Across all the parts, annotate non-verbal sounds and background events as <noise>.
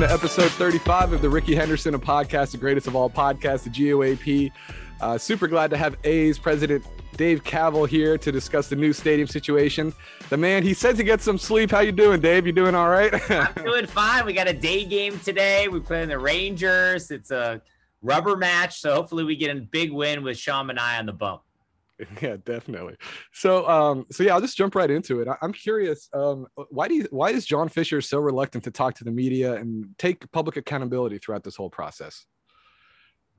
to episode 35 of the Rickey Henderson a podcast, the greatest of all podcasts, the GOAP. Uh, super glad to have A's president Dave Kaval here to discuss the new stadium situation. The man, he says he gets some sleep. How you doing, Dave? You doing all right? <laughs> I'm doing fine. We got a day game today. We play in the Rangers. It's a rubber match, so hopefully we get a big win with Sean and I on the bump. <laughs> Yeah, definitely. So, um, so yeah, I'll just jump right into it. I- am curious, um, why do you, why is John Fisher so reluctant to talk to the media and take public accountability throughout this whole process?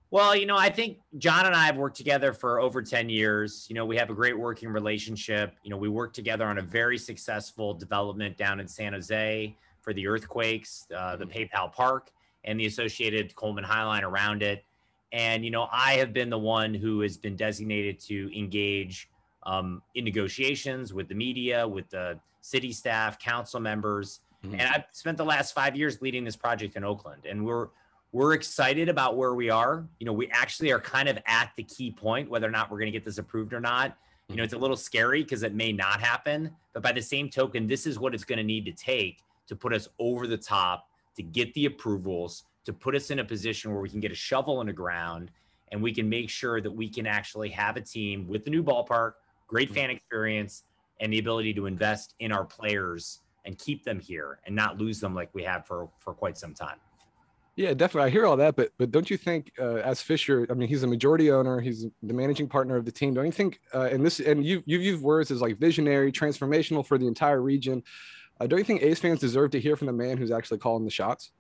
Well, you know, I think John and I have worked together for over 10 years. You know, we have a great working relationship. You know, we worked together on a very successful development down in San Jose for the earthquakes, uh, the mm-hmm. PayPal Park, and the associated Coleman Highline around it. And, you know, I have been the one who has been designated to engage um, in negotiations with the media, with the city staff, council members. Mm-hmm. And I've spent the last five years leading this project in Oakland. And we're, we're excited about where we are. You know, we actually are kind of at the key point, whether or not we're going to get this approved or not. You know, it's a little scary because it may not happen. But by the same token, this is what it's going to need to take to put us over the top, to get the approvals, to put us in a position where we can get a shovel in the ground and we can make sure that we can actually have a team with the new ballpark, great fan experience, and the ability to invest in our players and keep them here and not lose them like we have for for quite some time. Yeah, definitely. I hear all that, but but don't you think, uh, as Fisher, I mean, he's a majority owner, he's the managing partner of the team. Don't you think? Uh, and this, and you you've used words as like visionary, transformational for the entire region. Uh, don't you think A's fans deserve to hear from the man who's actually calling the shots?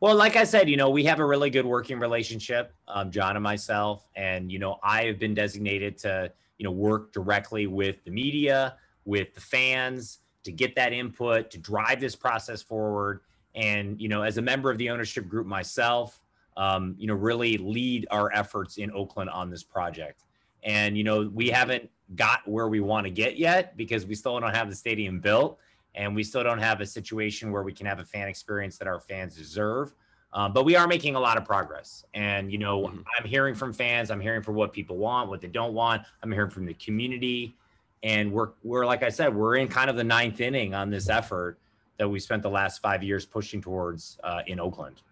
Well, like I said, you know, we have a really good working relationship, um, John and myself. And, you know, I have been designated to, you know, work directly with the media, with the fans to get that input, to drive this process forward. And, you know, as a member of the ownership group myself, um, you know, really lead our efforts in Oakland on this project. And, you know, we haven't got where we want to get yet because we still don't have the stadium built and we still don't have a situation where we can have a fan experience that our fans deserve. Um, but we are making a lot of progress. And, you know, mm-hmm. I'm hearing from fans, I'm hearing from what people want, what they don't want. I'm hearing from the community. And we're, we're, like I said, we're in kind of the ninth inning on this effort that we spent the last five years pushing towards uh, in Oakland.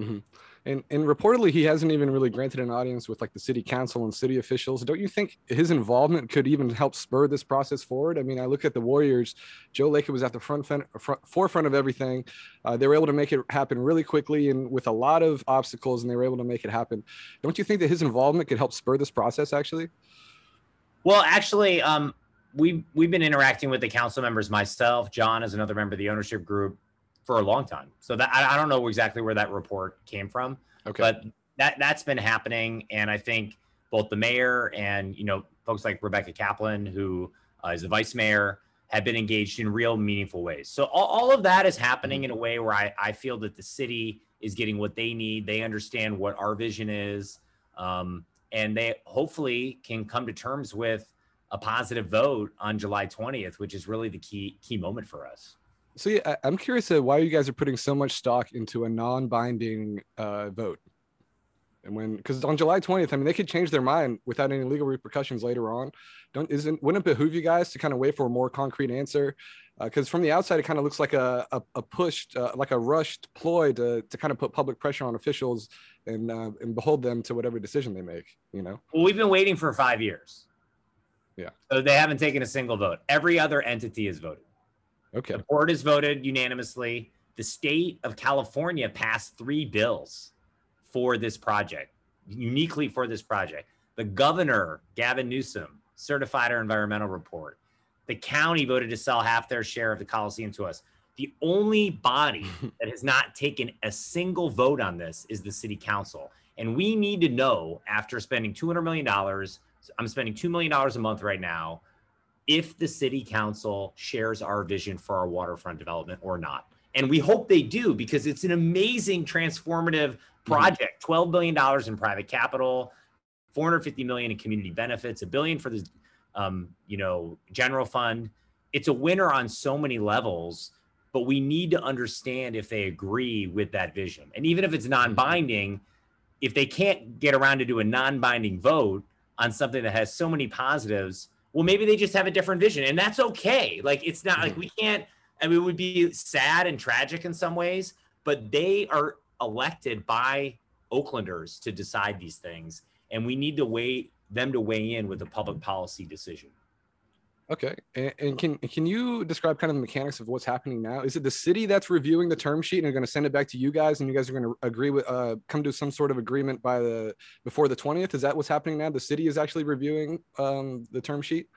Mm-hmm. And and reportedly he hasn't even really granted an audience with like the city council and city officials. Don't you think his involvement could even help spur this process forward? I mean, I look at the Warriors. Joe Lacob was at the front, front forefront of everything. Uh, they were able to make it happen really quickly and with a lot of obstacles, and they were able to make it happen. Don't you think that his involvement could help spur this process actually? Well, actually, um, we we've been interacting with the council members. Myself, John, is another member of the ownership group for a long time. So that I, I don't know exactly where that report came from. Okay. But that that's been happening, and I think both the mayor and you know folks like Rebecca Kaplan, who uh, is the vice mayor, have been engaged in real meaningful ways. So all, all of that is happening in a way where I, I feel that the city is getting what they need. They understand what our vision is, um, and they hopefully can come to terms with a positive vote on July 20th, which is really the key key moment for us. So yeah, I'm curious why you guys are putting so much stock into a non-binding uh, vote. And when, because on July 20th, I mean, they could change their mind without any legal repercussions later on. Don't isn't wouldn't it behoove you guys to kind of wait for a more concrete answer? Because uh, from the outside, it kind of looks like a a, a pushed, uh, like a rushed ploy to to kind of put public pressure on officials and uh, and behold them to whatever decision they make. You know. Well, we've been waiting for five years. Yeah. So they haven't taken a single vote. Every other entity has voted. Okay. The board has voted unanimously. The state of California passed three bills for this project, uniquely for this project. The governor, Gavin Newsom, certified our environmental report. The county voted to sell half their share of the Coliseum to us. The only body <laughs> that has not taken a single vote on this is the city council. And we need to know after spending $200 million, I'm spending $2 million a month right now if the city council shares our vision for our waterfront development or not. And we hope they do because it's an amazing transformative mm-hmm. project. $12 billion in private capital, 450 million in community benefits, a billion for the um, you know, general fund. It's a winner on so many levels, but we need to understand if they agree with that vision. And even if it's mm-hmm. non-binding, if they can't get around to do a non-binding vote on something that has so many positives, well, maybe they just have a different vision, and that's okay. Like it's not like mm-hmm. we can't. I mean, it would be sad and tragic in some ways, but they are elected by Oaklanders to decide these things, and we need to wait them to weigh in with a public policy decision. Okay, and, and, can can you describe kind of the mechanics of what's happening now? Is it the city that's reviewing the term sheet and are going to send it back to you guys, and you guys are going to agree with uh, come to some sort of agreement by the before the twentieth? Is that what's happening now? The city is actually reviewing um, the term sheet.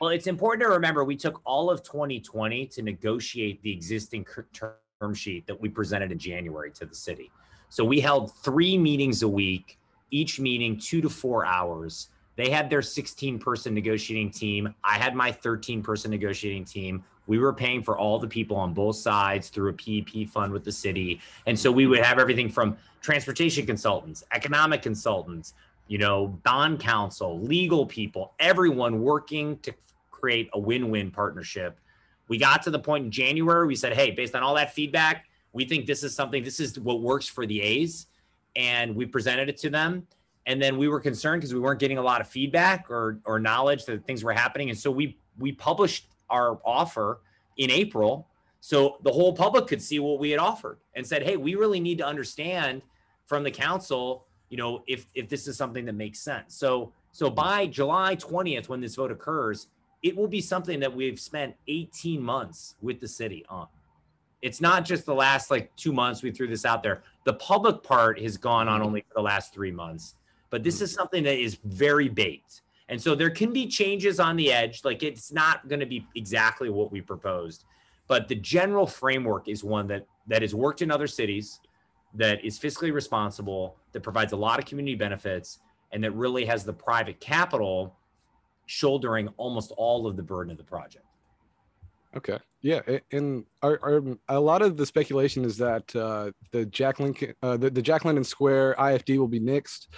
Well, it's important to remember we took all of 2020 to negotiate the existing term sheet that we presented in January to the city. So we held three meetings a week, each meeting two to four hours they had their 16 person negotiating team. I had my 13 person negotiating team. We were paying for all the people on both sides through a PEP fund with the city. And so we would have everything from transportation consultants, economic consultants, you know, bond counsel, legal people, everyone working to create a win win partnership. We got to the point in January, we said, hey, based on all that feedback, we think this is something, this is what works for the A's. And we presented it to them and then we were concerned because we weren't getting a lot of feedback or or knowledge that things were happening. And so we we published our offer in april. So the whole public could see what we had offered and said hey we really need to understand from the council you know if if this is something that makes sense. So so by july 20th when this vote occurs it will be something that we've spent 18 months with the city on. It's not just the last like two months we threw this out there. The public part has gone on mm-hmm. only for the last three months but this is something that is very baked. And so there can be changes on the edge. Like it's not going to be exactly what we proposed, but the general framework is one that that has worked in other cities, that is fiscally responsible, that provides a lot of community benefits, and that really has the private capital shouldering almost all of the burden of the project. Okay. Yeah, and our, our, a lot of the speculation is that uh, the Jack Lincoln, uh, the, the Jack London Square IFD will be nixed.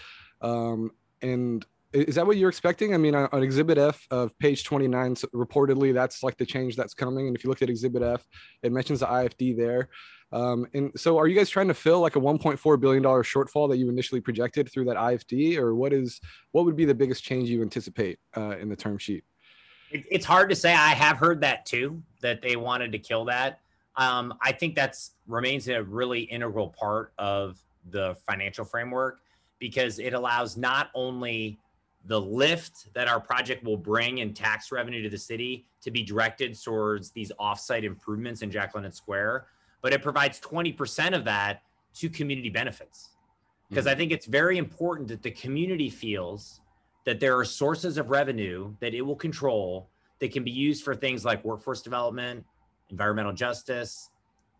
Um, and is that what you're expecting? I mean, on, Exhibit F of page 29, so reportedly that's like the change that's coming. And if you look at Exhibit F, it mentions the IFD there. Um, and so, are you guys trying to fill like a 1.4 billion dollar shortfall that you initially projected through that IFD, or what is what would be the biggest change you anticipate uh, in the term sheet? It's hard to say. I have heard that too, that they wanted to kill that. Um, I think that's remains a really integral part of the financial framework because it allows not only the lift that our project will bring in tax revenue to the city to be directed towards these offsite improvements in Jack London Square, but it provides 20% of that to community benefits. Because mm-hmm. I think it's very important that the community feels that there are sources of revenue that it will control that can be used for things like workforce development, environmental justice,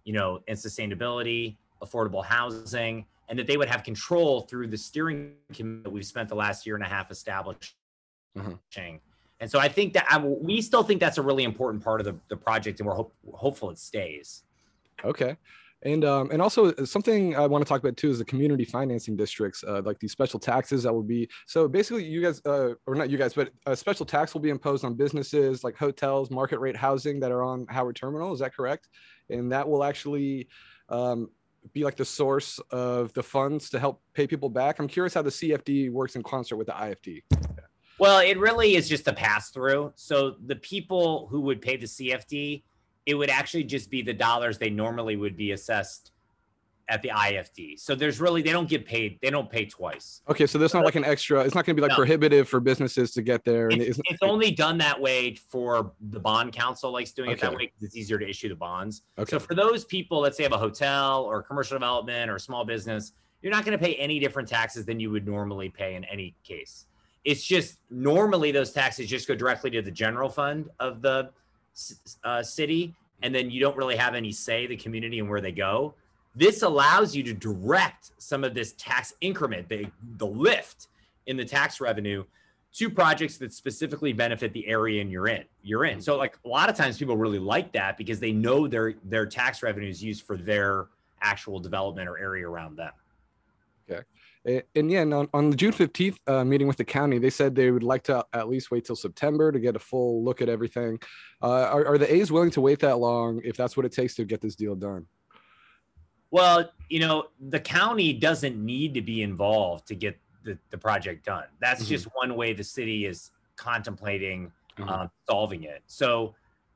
you know, and sustainability, affordable housing, and that they would have control through the steering committee that we've spent the last year and a half establishing. Mm-hmm. And so I think that I, we still think that's a really important part of the, the project, and we're hope, hopeful it stays. Okay. And um, and also uh, something I want to talk about too is the community financing districts, uh, like these special taxes that will be. So basically, you guys, uh, or not you guys, but a special tax will be imposed on businesses like hotels, market rate housing that are on Howard Terminal. Is that correct? And that will actually um, be like the source of the funds to help pay people back? I'm curious how the CFD works in concert with the IFD. Well, it really is just a pass through. So the people who would pay the CFD, it would actually just be the dollars they normally would be assessed at the IFD. So there's really they don't get paid. They don't pay twice. Okay, so there's not like an extra. It's not going to be like no. prohibitive for businesses to get there. And it's, it's only done that way for the bond council likes doing okay. it that way because it's easier to issue the bonds. Okay. So for those people, let's say have a hotel or commercial development or small business, you're not going to pay any different taxes than you would normally pay in any case. It's just normally those taxes just go directly to the general fund of the uh, city, and then you don't really have any say the community and where they go this allows you to direct some of this tax increment, the, the lift in the tax revenue to projects that specifically benefit the area and you're in. You're in. So like a lot of times people really like that because they know their their tax revenue is used for their actual development or area around them. Okay. And yeah, and on, on the June 15th uh, meeting with the county, they said they would like to at least wait till September to get a full look at everything. Uh, are, are the A's willing to wait that long if that's what it takes to get this deal done? Well, you know, the county doesn't need to be involved to get the, the project done. That's mm-hmm. just one way the city is contemplating mm-hmm. uh, solving it. So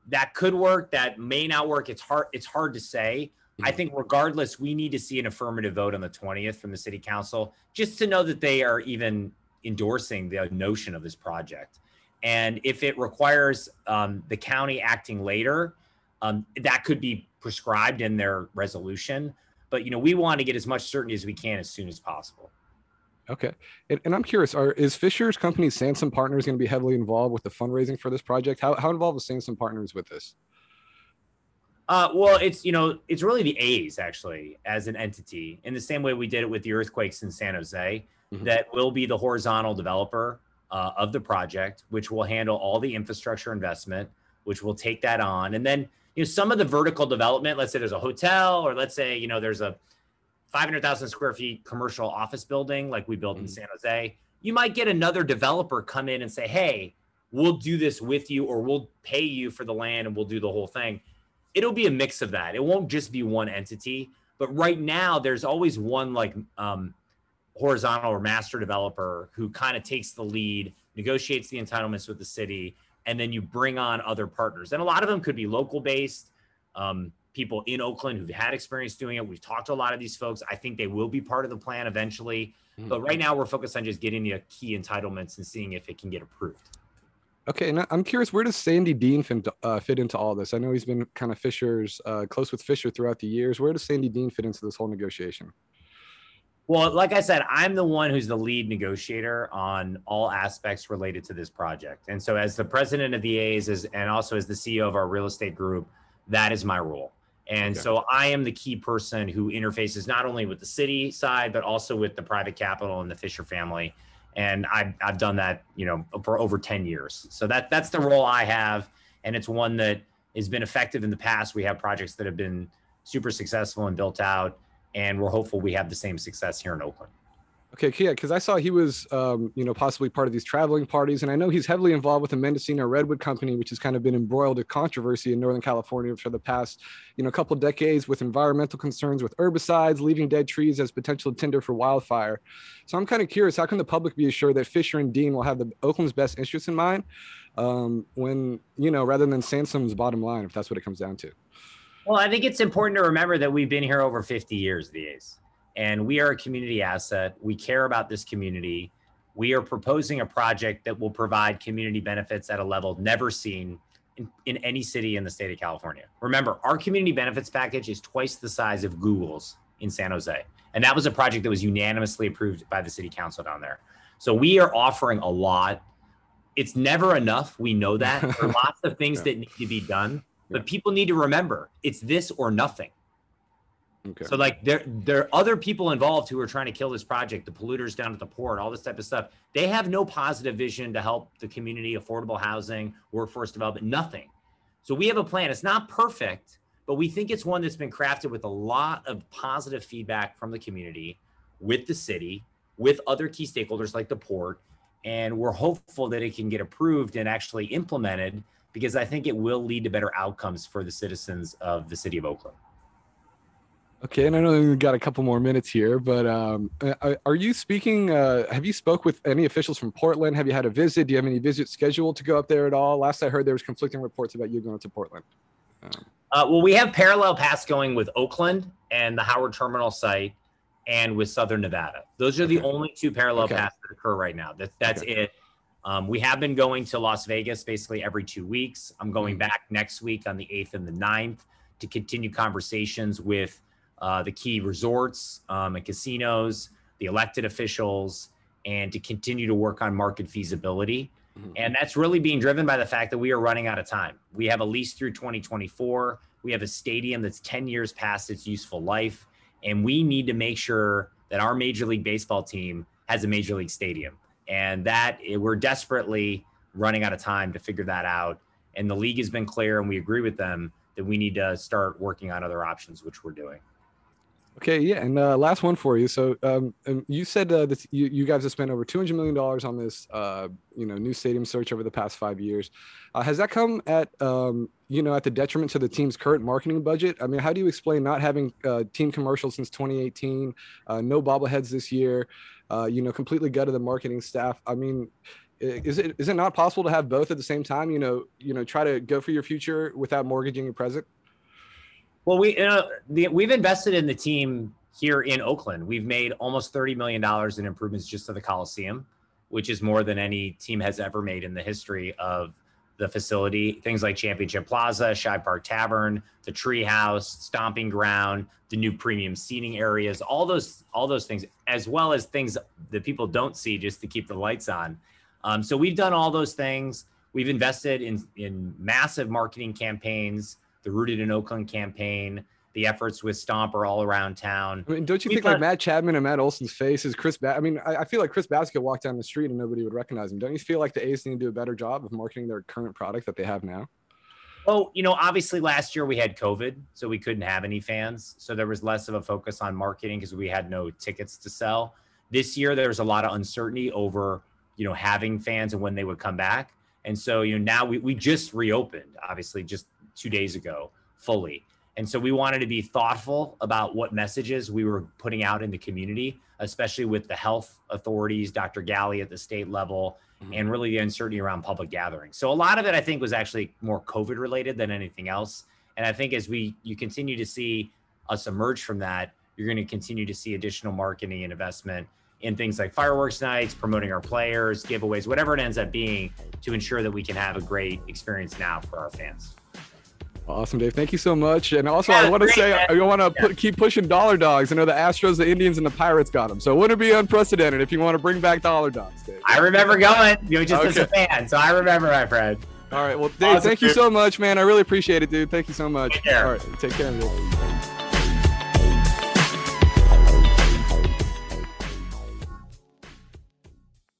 that could work. That may not work. It's hard. It's hard to say. I think regardless, we need to see an affirmative vote on the 20th from the city council just to know that they are even endorsing the notion of this project. And if it requires um, the county acting later, um, that could be prescribed in their resolution. But you know, we want to get as much certainty as we can as soon as possible. Okay, and, and I'm curious: Are is Fisher's company Sansome Partners going to be heavily involved with the fundraising for this project? How how involved is Sansome Partners with this? Uh, well, it's you know it's really the A's actually as an entity in the same way we did it with the earthquakes in San Jose. Mm-hmm. That will be the horizontal developer uh, of the project, which will handle all the infrastructure investment, which will take that on, and then you know some of the vertical development. Let's say there's a hotel, or let's say you know there's a 500,000 square feet commercial office building like we built mm-hmm. in San Jose. You might get another developer come in and say, "Hey, we'll do this with you, or we'll pay you for the land, and we'll do the whole thing." It'll be a mix of that. It won't just be one entity. But right now, there's always one like um, horizontal or master developer who kind of takes the lead, negotiates the entitlements with the city, and then you bring on other partners. And a lot of them could be local based, um, people in Oakland who've had experience doing it. We've talked to a lot of these folks. I think they will be part of the plan eventually. Mm-hmm. But right now, we're focused on just getting the key entitlements and seeing if it can get approved. Okay, and I'm curious, where does Sandy Dean fit, uh, fit into all this? I know he's been kind of Fisher's uh, close with Fisher throughout the years. Where does Sandy Dean fit into this whole negotiation? Well, like I said, I'm the one who's the lead negotiator on all aspects related to this project. And so, as the president of the A's as, and also as the CEO of our real estate group, that is my role. And okay. so, I am the key person who interfaces not only with the city side, but also with the private capital and the Fisher family. And I've, I've done that, you know, for over 10 years. So that that's the role I have. And it's one that has been effective in the past. We have projects that have been super successful and built out and we're hopeful we have the same success here in Oakland. Okay, yeah, because I saw he was, um, you know, possibly part of these traveling parties, and I know he's heavily involved with the Mendocino Redwood Company, which has kind of been embroiled in controversy in Northern California for the past, you know, couple decades with environmental concerns with herbicides, leaving dead trees as potential tinder for wildfire. So I'm kind of curious, how can the public be assured that Fisher and Dean will have the Oakland's best interests in mind, um, when you know, rather than Sansome's bottom line, if that's what it comes down to? Well, I think it's important to remember that we've been here over 50 years, the A's, and we are a community asset. We care about this community. We are proposing a project that will provide community benefits at a level never seen in, in any city in the state of California. Remember, our community benefits package is twice the size of Google's in San Jose. And that was a project that was unanimously approved by the city council down there. So we are offering a lot. It's never enough. We know that. <laughs> There are lots of things that need to be done. But people need to remember it's this or nothing. Okay. So like there there are other people involved who are trying to kill this project, the polluters down at the port, all this type of stuff. They have no positive vision to help the community, affordable housing, workforce development, nothing. So we have a plan. It's not perfect, but we think it's one that's been crafted with a lot of positive feedback from the community, with the city, with other key stakeholders like the port, and we're hopeful that it can get approved and actually implemented because I think it will lead to better outcomes for the citizens of the city of Oakland. Okay, and I know we've got a couple more minutes here, but um, uh, uh, are you speaking? Uh, have you spoke with any officials from Portland? Have you had a visit? Do you have any visits scheduled to go up there at all? Last I heard, there was conflicting reports about you going to Portland. Um, uh, well, we have parallel paths going with Oakland and the Howard Terminal site, and with Southern Nevada. Those are the okay. only two parallel okay. paths that occur right now. That, that's okay. it. Um, we have been going to Las Vegas basically every two weeks. I'm going mm-hmm. back next week on the 8th and the 9th to continue conversations with uh, the key resorts um, and casinos, the elected officials, and to continue to work on market feasibility. Mm-hmm. And that's really being driven by the fact that we are running out of time. We have a lease through 2024. We have a stadium that's 10 years past its useful life. And we need to make sure that our Major League Baseball team has a Major League Stadium and that eh, we're desperately running out of time to figure that out. And the league has been clear, and we agree with them that we need to start working on other options, which we're doing. Okay, yeah, and uh, last one for you. So um, you said uh, that you, you guys have spent over two hundred million dollars on this, uh, you know, new stadium search over the past five years. Uh, has that come at um, you know at the detriment to the team's current marketing budget? I mean, how do you explain not having uh, team commercials since 2018, uh, no bobbleheads this year, Uh, you know, completely gutted the marketing staff? I mean, is it is it not possible to have both at the same time? You know, you know, try to go for your future without mortgaging your present. Well, we you know, the, we've invested in the team here in Oakland. We've made almost thirty million dollars in improvements just to the Coliseum, which is more than any team has ever made in the history of the facility. Things like Championship Plaza, Shibe Park Tavern, the Treehouse, Stomping Ground, the new premium seating areas, all those all those things, as well as things that people don't see just to keep the lights on. Um, so we've done all those things. We've invested in in massive marketing campaigns, the Rooted in Oakland campaign, the efforts with Stomp are all around town. I mean, don't you We've think done, like Matt Chapman and Matt Olson's face is Chris? Ba- I mean, I, I, feel like Chris Bassitt walked down the street and nobody would recognize him. Don't you feel like the A's need to do a better job of marketing their current product that they have now? Oh, you know, obviously last year we had COVID, so we couldn't have any fans. So there was less of a focus on marketing because we had no tickets to sell. This year there was a lot of uncertainty over, you know, having fans and when they would come back. And so, you know, now we, we just reopened, obviously, just two days ago fully. And so we wanted to be thoughtful about what messages we were putting out in the community, especially with the health authorities, Dr. Ghaly at the state level, mm-hmm. and really the uncertainty around public gatherings. So a lot of it, I think, was actually more COVID related than anything else. And I think as we you continue to see us emerge from that, you're going to continue to see additional marketing and investment in things like fireworks nights, promoting our players, giveaways, whatever it ends up being, to ensure that we can have a great experience now for our fans. Awesome, Dave. Thank you so much. And also, I want to say, man. I want to yeah. keep pushing dollar dogs. I know the Astros, the Indians, and the Pirates got them. So wouldn't it be unprecedented if you want to bring back dollar dogs, Dave? I remember going. You know, just okay. as a fan. So I remember, my friend. All right. Well, Dave, awesome, thank dude. you so much, man. I really appreciate it, dude. Thank you so much. All right. Take care, dude.